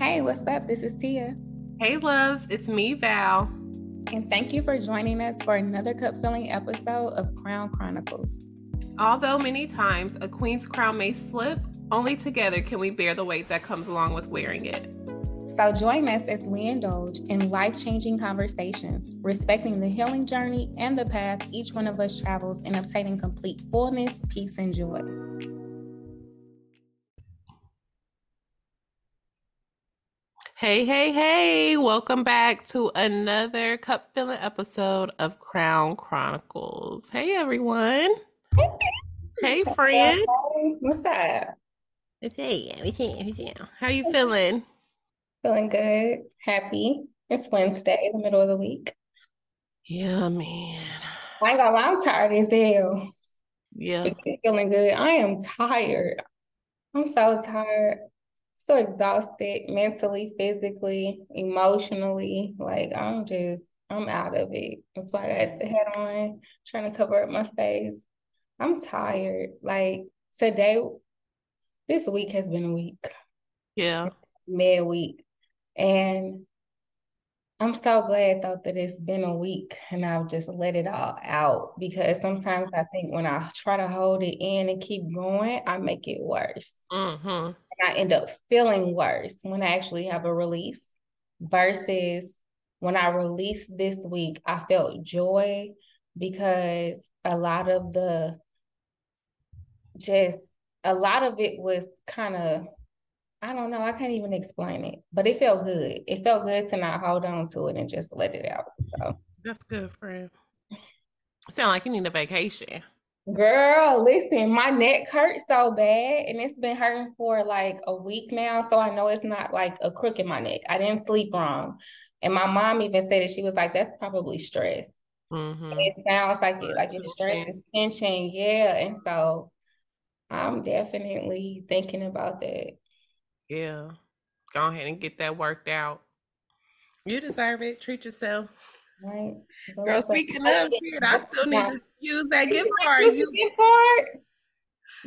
Hey, what's up? This is Tia. Hey, loves, it's me, Val. And thank you for joining us for another cup filling episode of Crown Chronicles. Although many times a queen's crown may slip, only together can we bear the weight that comes along with wearing it. So join us as we indulge in life changing conversations, respecting the healing journey and the path each one of us travels in obtaining complete fullness, peace, and joy. Hey, hey, hey, welcome back to another cup filling episode of Crown Chronicles. Hey, everyone. hey, friend. What's up? We can't. we can't. How you feeling? Feeling good, happy. It's Wednesday, the middle of the week. Yeah, man. I ain't gonna lie, I'm tired as hell. Yeah. Feeling good. I am tired. I'm so tired. So exhausted mentally, physically, emotionally. Like I'm just, I'm out of it. That's why I got the head on, trying to cover up my face. I'm tired. Like today, this week has been a week, Yeah. mid week. And I'm so glad though that it's been a week and I've just let it all out because sometimes I think when I try to hold it in and keep going, I make it worse. Mm-hmm. I end up feeling worse when I actually have a release versus when I released this week, I felt joy because a lot of the just a lot of it was kind of I don't know. I can't even explain it, but it felt good. It felt good to not hold on to it and just let it out. So, That's good, friend. Sound like you need a vacation. Girl, listen, my neck hurts so bad and it's been hurting for like a week now. So, I know it's not like a crook in my neck. I didn't sleep wrong. And my mom even said it. She was like, that's probably stress. Mm-hmm. It sounds like it, like it's stress and tension. Yeah. And so, I'm definitely thinking about that. Yeah. Go ahead and get that worked out. You deserve it. Treat yourself. Right. Girl, speaking of shit, I still need to use that gift card. You gift card?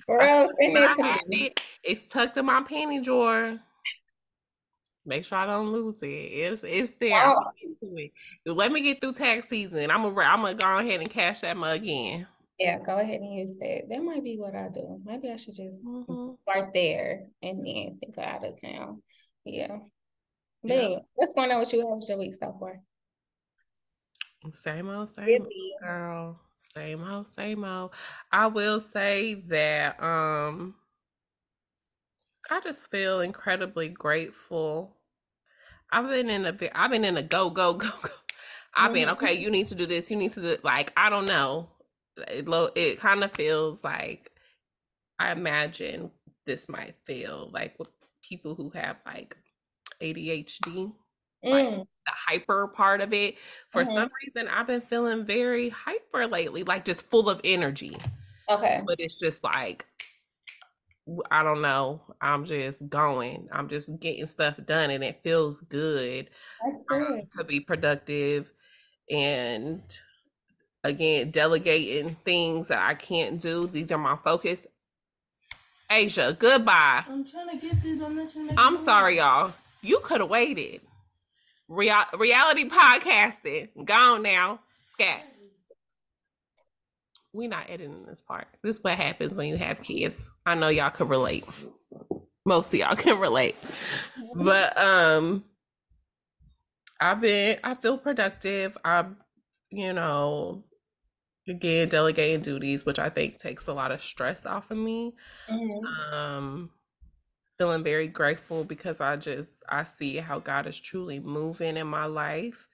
Girl, send it to me. it. It's tucked in my panty drawer. Make sure I don't lose it. It's it's there. I'm gonna get to it. Let me get through tax season. I'm gonna I'm gonna go ahead and cash that mug in. Yeah, go ahead and use that. That might be what I do. Maybe I should just Mhm. start there and then go out of town. Yeah. But Yeah. what's going on with you? How was your week so far? Same old, same old, girl. Same old, same old. I will say that um I just feel incredibly grateful. I've been in a ve- I've been in a go go go go. I've been Mhm. okay. You need to do this. You need to do like I don't know. It lo- it kind of feels like I imagine this might feel like with people who have like ADHD, like Mm, the hyper part of it. For mhm. some reason, I've been feeling very hyper lately, like just full of energy. Okay. But it's just like I don't know. I'm just going. I'm just getting stuff done, and it feels good That's um, to be productive and again delegating things that I can't do. These are my focus. Asia, goodbye. I'm trying to get this. I'm not trying to I'm sorry, y'all. You could have waited. Real- reality podcasting. Gone now. Scat. we not editing this part. This is what happens when you have kids. I know y'all can relate. Most of y'all can relate. But um I've been I feel productive. I'm, you know, again delegating duties, which I think takes a lot of stress off of me. Mhm. Um feeling very grateful because I just I see how God is truly moving in my life.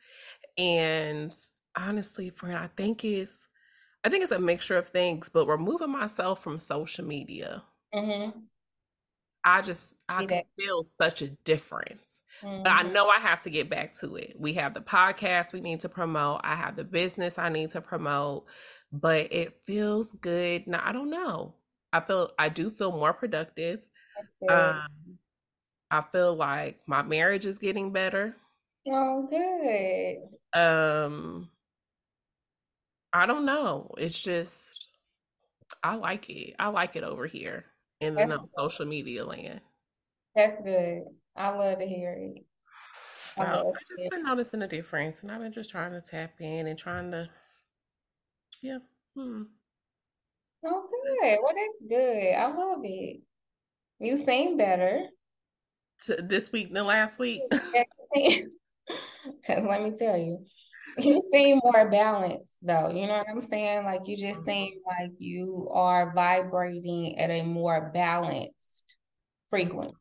And honestly, friend, I think it's I think it's a mixture of things, but removing myself from social media, Mhm. I just I can feel such a difference. But I Mhm. know I have to get back to it. We have the podcast we need to promote. I have the business I need to promote, but it feels good. Now I don't know. I feel I do feel more productive. Good. Um, I feel like my marriage is getting better. Oh, good. Um, I don't know. It's just I like it. I like it over here in the no social media land. That's good. I love to hear it. So I just been noticing a difference, and I've been just trying to tap in and trying to, yeah. Hmm. Okay, well that's good. I love it. You seem better. To this week than last week. Because let me tell you, you seem more balanced though. You know what I'm saying? Like you just mm-hmm. seem like you are vibrating at a more balanced frequency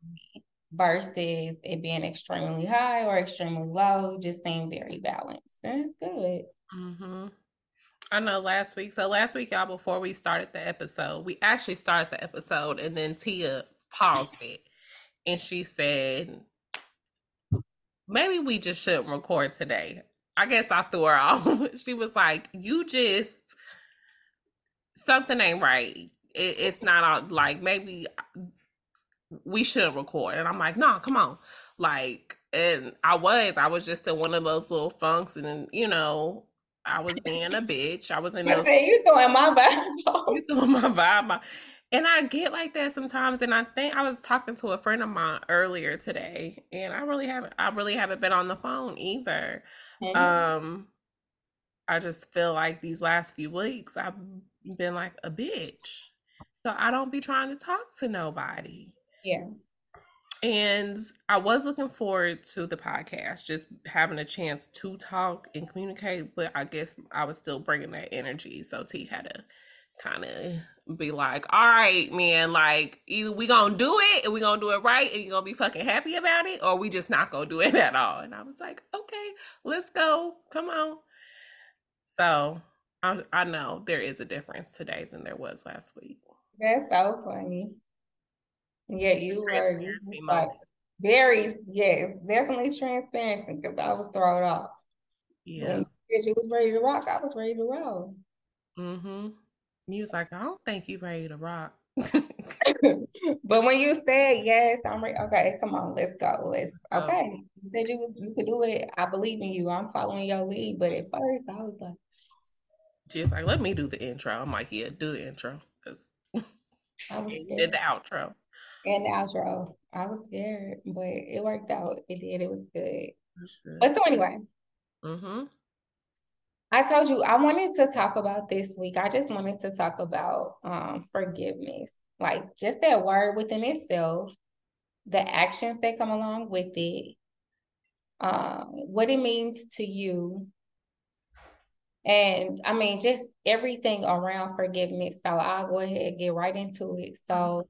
versus it being extremely high or extremely low. You just seem very balanced. That's good. Mm-hmm. I know last week. So last week, y'all, before we started the episode, we actually started the episode and then Tia paused it and she said, maybe we just shouldn't record today. I guess I threw her off. she was like, you just, something ain't right. It, it's not all, like maybe we shouldn't record. And I'm like, no, come on. Like, and I was, I was just in one of those little funks and, you know, I was being a bitch. I was in those. You throwing my vibe. you throwing my vibe. And I get like that sometimes. And I think I was talking to a friend of mine earlier today, and I really haven't. I really haven't been on the phone either. Mm-hmm. Um, I just feel like these last few weeks I've been like a bitch, so I don't be trying to talk to nobody. Yeah. And I was looking forward to the podcast, just having a chance to talk and communicate. But I guess I was still bringing that energy. So T had to kind of be like, all right, man, like either we gonna do it and we gonna do it right and you gonna be fucking happy about it, or we just not gonna do it at all. And I was like, okay, let's go. Come on. So I, I know there is a difference today than there was last week. That's so funny. Yeah, you were like very, yes, definitely transparency because I was thrown off. Yeah. When you was ready to rock, I was ready to roll. Mm-hmm. You was like, I don't think you ready to rock. but when you said yes, I'm ready. Okay, come on, let's go. Let's okay. Um, you said you was you could do it. I believe in you. I'm following your lead. But at first, I was like, she's like, let me do the intro. I'm like, yeah, do the intro because I was did the outro and the outro. I was scared, but it worked out. It did. It was good. good. But so anyway. Mm-hmm. I told you I wanted to talk about this week. I just wanted to talk about um, forgiveness, like just that word within itself, the actions that come along with it, um, what it means to you, and I mean just everything around forgiveness. So I'll go ahead and get right into it. So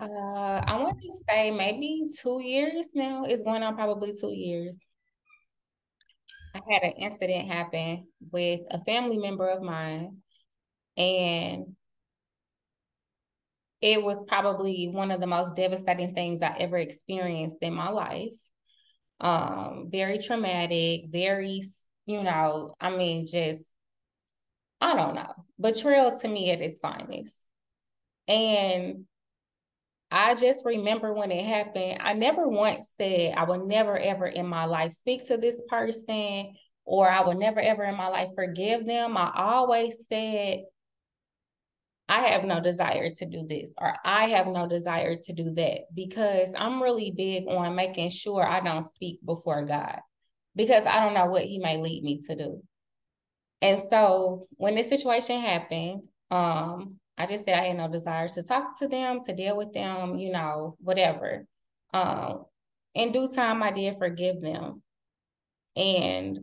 uh, I want to say maybe two years now. It's going on probably two years. I had an incident happen with a family member of mine, and it was probably one of the most devastating things I ever experienced in my life. Um, very traumatic, very, you know, I mean, just I don't know, betrayal to me at its finest. And I just remember when it happened, I never once said I would never ever in my life speak to this person or I would never ever in my life forgive them. I always said, I have no desire to do this or I have no desire to do that because I'm really big on making sure I don't speak before God because I don't know what He may lead me to do. And so when this situation happened, um, I just said I had no desire to talk to them, to deal with them, you know, whatever. Um, in due time, I did forgive them. And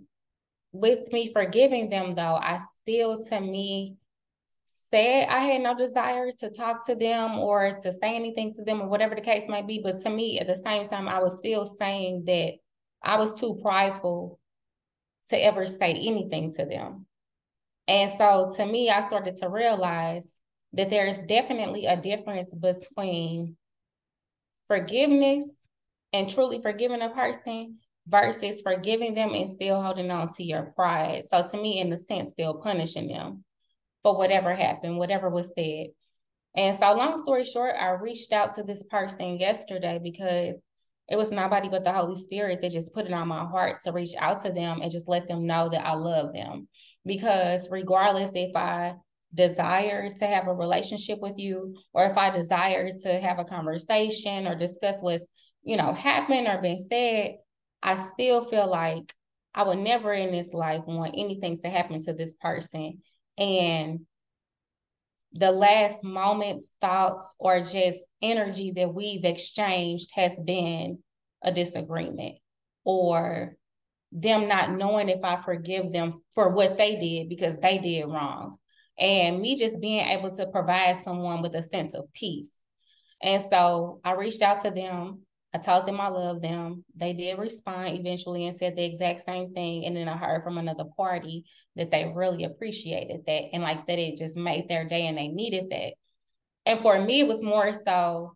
with me forgiving them, though, I still, to me, said I had no desire to talk to them or to say anything to them or whatever the case might be. But to me, at the same time, I was still saying that I was too prideful to ever say anything to them. And so to me, I started to realize that there's definitely a difference between forgiveness and truly forgiving a person versus forgiving them and still holding on to your pride. So to me, in a sense, still punishing them for whatever happened, whatever was said. And so long story short, I reached out to this person yesterday because it was nobody but the Holy Spirit that just put it on my heart to reach out to them and just let them know that I love them. Because regardless if I desire to have a relationship with you, or if I desire to have a conversation or discuss what's you know, happened or been said, I still feel like I would never in this life want anything to happen to this person. And the last moments, thoughts, or just energy that we've exchanged has been a disagreement or them not knowing if I forgive them for what they did because they did wrong. And me just being able to provide someone with a sense of peace. And so I reached out to them. I told them I love them. They did respond eventually and said the exact same thing. And then I heard from another party that they really appreciated that and like that it just made their day and they needed that. And for me, it was more so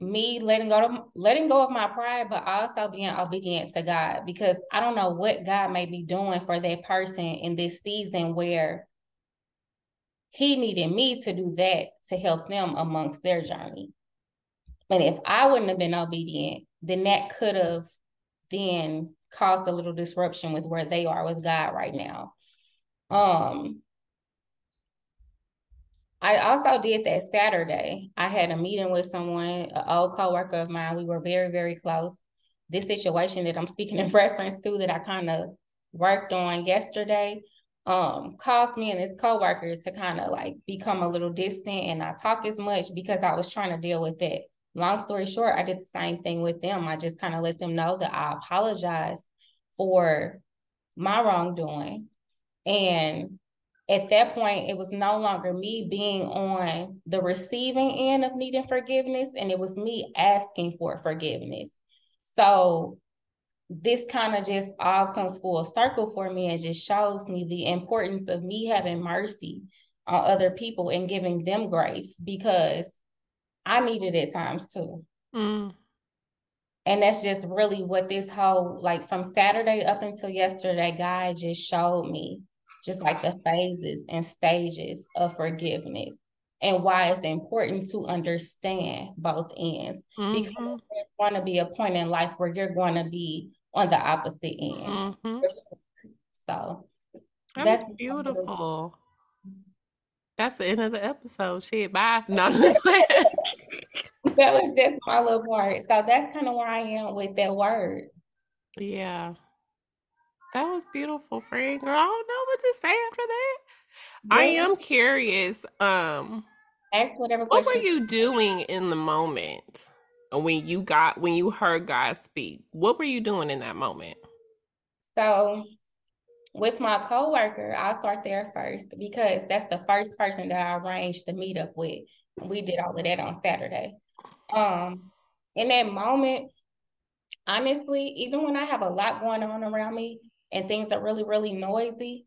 me letting go of letting go of my pride, but also being obedient to God because I don't know what God may be doing for that person in this season where He needed me to do that to help them amongst their journey. And if I wouldn't have been obedient, then that could have then caused a little disruption with where they are with God right now. Um, I also did that Saturday. I had a meeting with someone, an old coworker of mine. We were very, very close. This situation that I'm speaking in reference to that I kind of worked on yesterday um caused me and his coworkers to kind of like become a little distant and not talk as much because I was trying to deal with it. Long story short, I did the same thing with them. I just kind of let them know that I apologize for my wrongdoing. And at that point, it was no longer me being on the receiving end of needing forgiveness, and it was me asking for forgiveness. So this kind of just all comes full circle for me and just shows me the importance of me having mercy on other people and giving them grace because I needed it at times too. Mm. And that's just really what this whole, like from Saturday up until yesterday, God just showed me just like the phases and stages of forgiveness and why it's important to understand both ends mm-hmm. because there's going to be a point in life where you're going to be on the opposite end. Mm-hmm. So that that's beautiful. That's the end of the episode. Shit, bye. No, that was just my little part. So that's kind of where I am with that word. Yeah. That was beautiful, friend. Girl, I don't know what to say after that. Yeah. I am curious. Um ask whatever What were you doing in the moment when you got when you heard God speak? What were you doing in that moment? So with my coworker, I'll start there first because that's the first person that I arranged to meet up with. We did all of that on Saturday. Um, in that moment, honestly, even when I have a lot going on around me, and things are really, really noisy.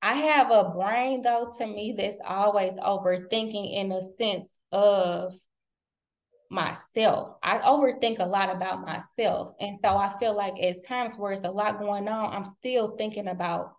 I have a brain though to me that's always overthinking in a sense of myself. I overthink a lot about myself. And so I feel like at times where it's a lot going on, I'm still thinking about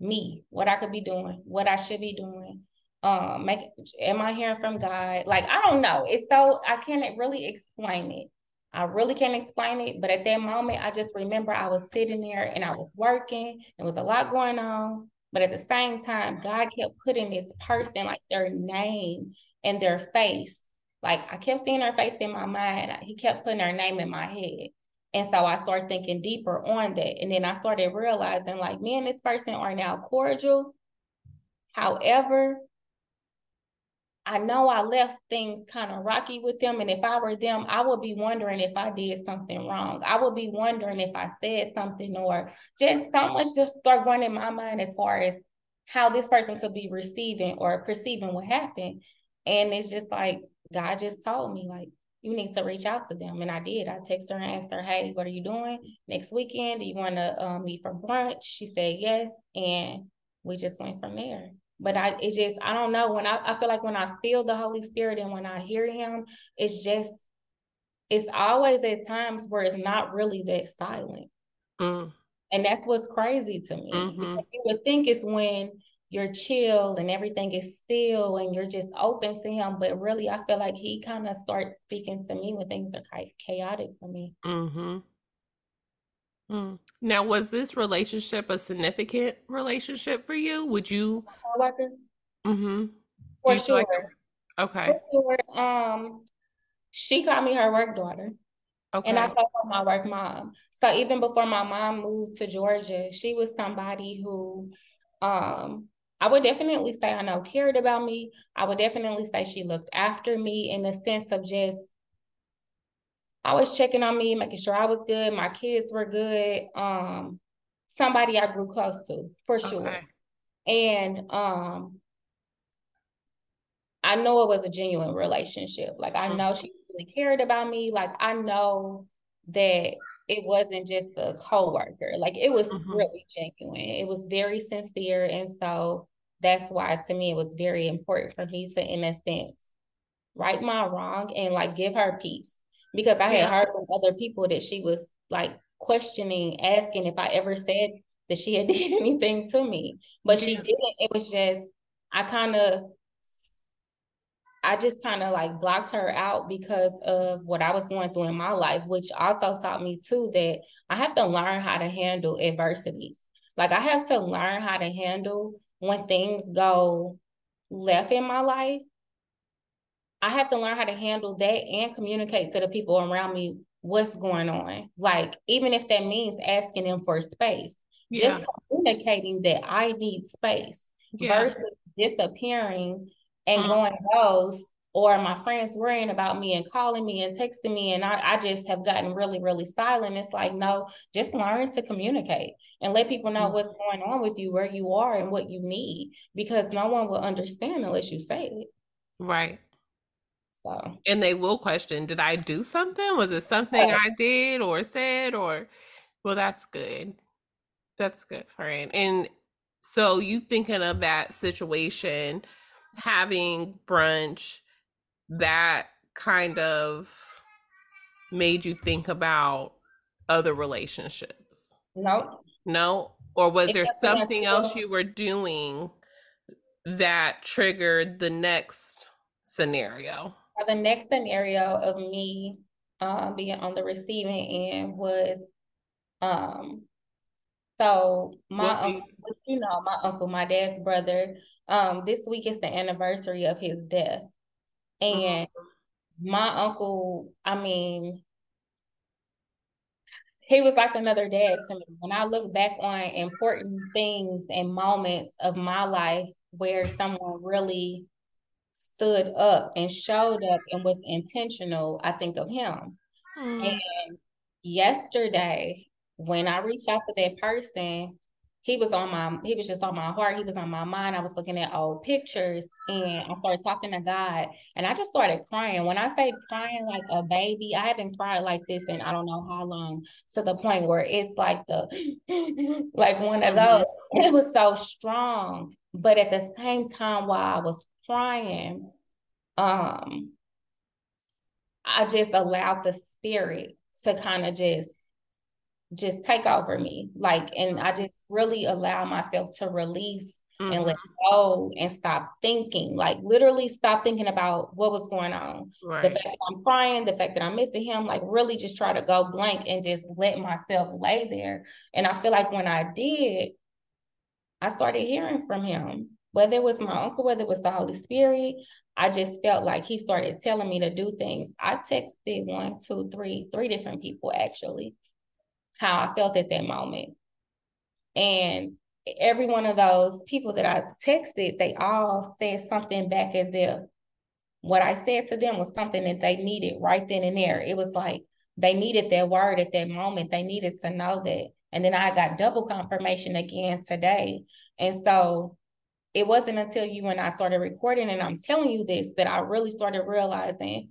me, what I could be doing, what I should be doing. Um, make am I hearing from God? Like I don't know. It's so I can't really explain it. I really can't explain it, but at that moment, I just remember I was sitting there and I was working. There was a lot going on, but at the same time, God kept putting this person, like their name and their face. Like I kept seeing her face in my mind. He kept putting her name in my head. And so I started thinking deeper on that. And then I started realizing, like, me and this person are now cordial. However, I know I left things kind of rocky with them. And if I were them, I would be wondering if I did something wrong. I would be wondering if I said something or just so much just start going in my mind as far as how this person could be receiving or perceiving what happened. And it's just like God just told me, like, you need to reach out to them. And I did. I texted her and asked her, hey, what are you doing next weekend? Do you want to um, meet for brunch? She said yes. And we just went from there but I it just I don't know when I, I feel like when I feel the Holy Spirit and when I hear him, it's just it's always at times where it's not really that silent. Mm. And that's what's crazy to me. Mm-hmm. You would think it's when you're chill and everything is still and you're just open to him. But really, I feel like he kind of starts speaking to me when things are chaotic for me. Mm-hmm. Mm. Now, was this relationship a significant relationship for you? Would you? Mm-hmm. For sure. Like okay. For sure. Um, she called me her work daughter. Okay. And I called her my work mom. So even before my mom moved to Georgia, she was somebody who um I would definitely say I know cared about me. I would definitely say she looked after me in the sense of just I was checking on me, making sure I was good, my kids were good. Um, somebody I grew close to for sure. Okay. And um I know it was a genuine relationship. Like I know she really cared about me. Like I know that it wasn't just a co-worker. Like it was mm-hmm. really genuine. It was very sincere. And so that's why to me it was very important for me to, in a sense, right my wrong and like give her peace. Because I had heard from other people that she was like questioning, asking if I ever said that she had did anything to me. But yeah. she didn't. It was just I kind of I just kind of like blocked her out because of what I was going through in my life, which also taught me too that I have to learn how to handle adversities. Like I have to learn how to handle when things go left in my life. I have to learn how to handle that and communicate to the people around me what's going on. Like, even if that means asking them for space, yeah. just communicating that I need space yeah. versus disappearing and mm-hmm. going ghost or my friends worrying about me and calling me and texting me and I, I just have gotten really really silent. It's like no just learn to communicate and let people know mm-hmm. what's going on with you where you are and what you need because no one will understand unless you say it. Right. So. And they will question did i do something? Was it something yeah. i did or said? Or well that's good. That's good friend. And so you thinking of that situation having brunch that kind of made you think about other relationships? No. No? Or was it there something else you were doing that triggered the next scenario? The next scenario of me um, being on the receiving end was um so my uncle, you know, my uncle, my dad's brother, um, this week is the anniversary of his death. And mm-hmm. my uncle, I mean, he was like another dad to me. When I look back on important things and moments of my life where someone really stood up and showed up and was intentional, I think of him. Mm. And yesterday, when I reached out to that person, he was on my he was just on my heart. He was on my mind. I was looking at old pictures and i started talking to god and i just started crying. When i say crying like a baby i haven't cried like this in i don't know how long to the point where it's like the like one of those mm-hmm. it was so strong. But at the same time while i was crying um i just allowed the spirit to kind of just just take over me. Like, and I just really allow myself to release mm-hmm. and let mm-hmm. go and stop thinking. Like, literally stop thinking about what was going on. Right. The fact that I'm crying, the fact that I'm missing him, like, really just try to go blank and just let myself lay there. And I feel like when I did, I started hearing from him. Whether it was my uncle, whether it was the Holy Spirit, I just felt like he started telling me to do things. I texted one, two, three, three different people actually how I felt at that moment. And every one of those people that I texted, they all said something back as if what I said to them was something that they needed right then and there. It was like they needed that word at that moment. They needed to know that. And then I got double confirmation again today. And so it wasn't until you and I started recording and I'm telling you this that I really started realizing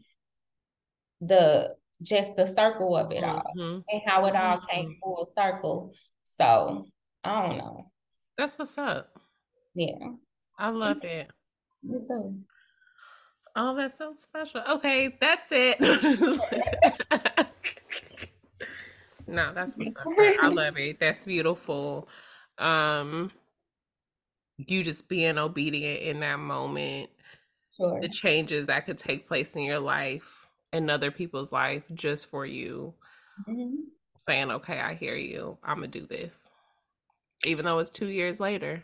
the just the circle of it all mm-hmm. and how it all came mm-hmm. full circle. So I don't know. That's what's up. Yeah. I love it. Oh, that's so special. Okay, that's it. no, that's what's up. I love it. That's beautiful. Um you just being obedient in that moment. Sure. The changes that could take place in your life in other people's life just for you mm-hmm. saying okay i hear you i'm gonna do this even though it's two years later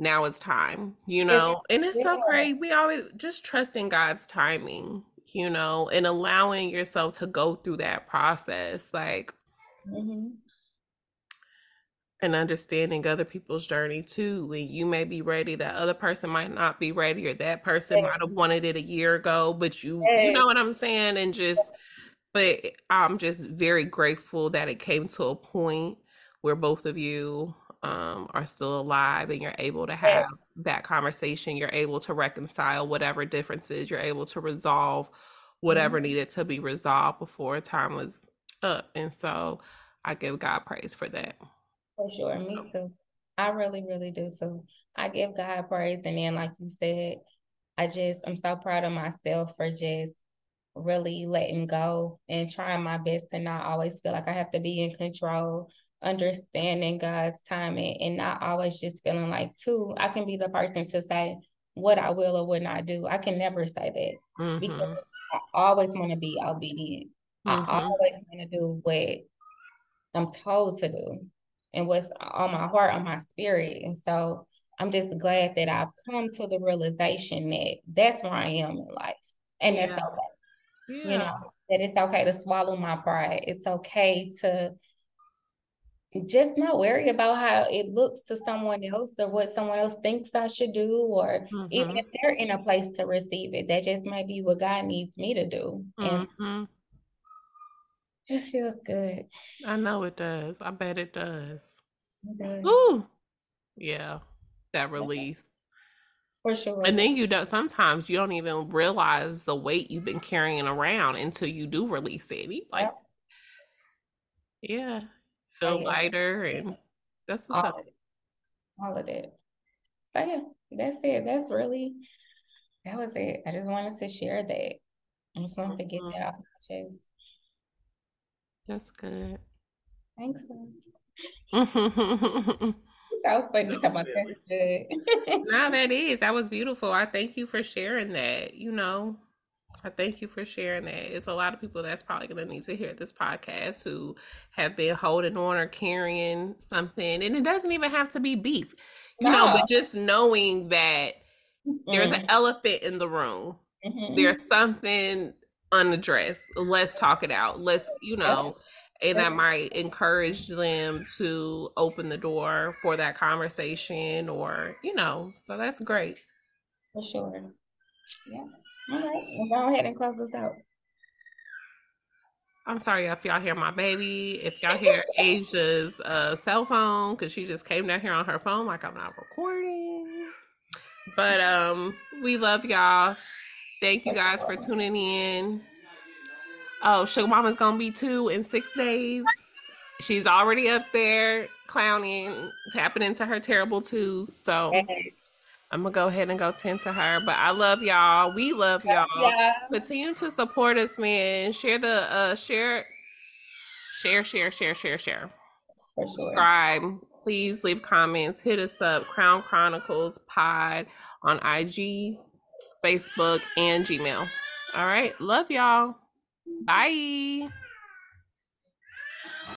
now it's time you know and it's yeah. so great we always just trust in god's timing you know, and allowing yourself to go through that process. Like, hmm and understanding other people's journey too. And you may be ready, that other person might not be ready, or that person Yes. might have wanted it a year ago, but you you know what I'm saying? And just but I'm just very grateful that it came to a point where both of you um are still alive and you're able to Yes. have that conversation. You're able to reconcile whatever differences, you're able to resolve whatever Mhm. needed to be resolved before time was up. And so I give God praise for that. For sure, me too. I really, really do. So I give God praise. And then, like you said, I just, I'm so proud of myself for just really letting go and trying my best to not always feel like I have to be in control, understanding God's timing, and not always just feeling like, too, I can be the person to say what I will or would not do. I can never say that because hmm I always want to be obedient. I hmm always want to do what I'm told to do and what's on my heart, on my spirit. And so I'm just glad that I've come to the realization that that's where I am in life. And that's Yeah. okay. You know, that it's okay to swallow my pride. It's okay to just not worry about how it looks to someone else or what someone else thinks I should do, or even hmm if they're in a place to receive it, that just might be what God needs me to do. And hmm just feels good. I know it does. I bet it does. It does. Ooh. Yeah. That release. For sure. And then you don't sometimes you don't even realize the weight you've been carrying around until you do release it. You Like, Yep. yeah, Oh, feel yeah. lighter and that's what's All up. of. All of that. But yeah, that's it. That's really, that was it. I just wanted to share that. I just wanted to get that mm-hmm. off my chest. That's good. Thanks. sis. now So funny talking about that. good. that is, that was beautiful. I thank you for sharing that. You know, I thank you for sharing that. It's a lot of people that's probably going to need to hear this podcast who have been holding on or carrying something. And it doesn't even have to be beef, you know, but just knowing that there's Mm, an elephant in the room, mhm. there's something unaddressed. Let's talk it out. Let's, you know, and that might encourage them to open the door for that conversation or, you know, so that's great. For sure. Yeah. All right. Well, go ahead and close this out. I'm sorry if y'all hear my baby. If y'all hear Asia's uh, cell phone, because she just came down here on her phone like I'm not recording. But um, we love y'all. Thank you guys for tuning in. Oh, Sugar Mama's gonna be two in six days. She's already up there clowning, tapping into her terrible twos. So I'm gonna go ahead and go tend to her. But I love y'all. We love y'all Yeah. continue to support us man share the uh share share share share share share sure. subscribe please leave comments hit us up crown chronicles pod on ig facebook and gmail. All right. Love y'all. Bye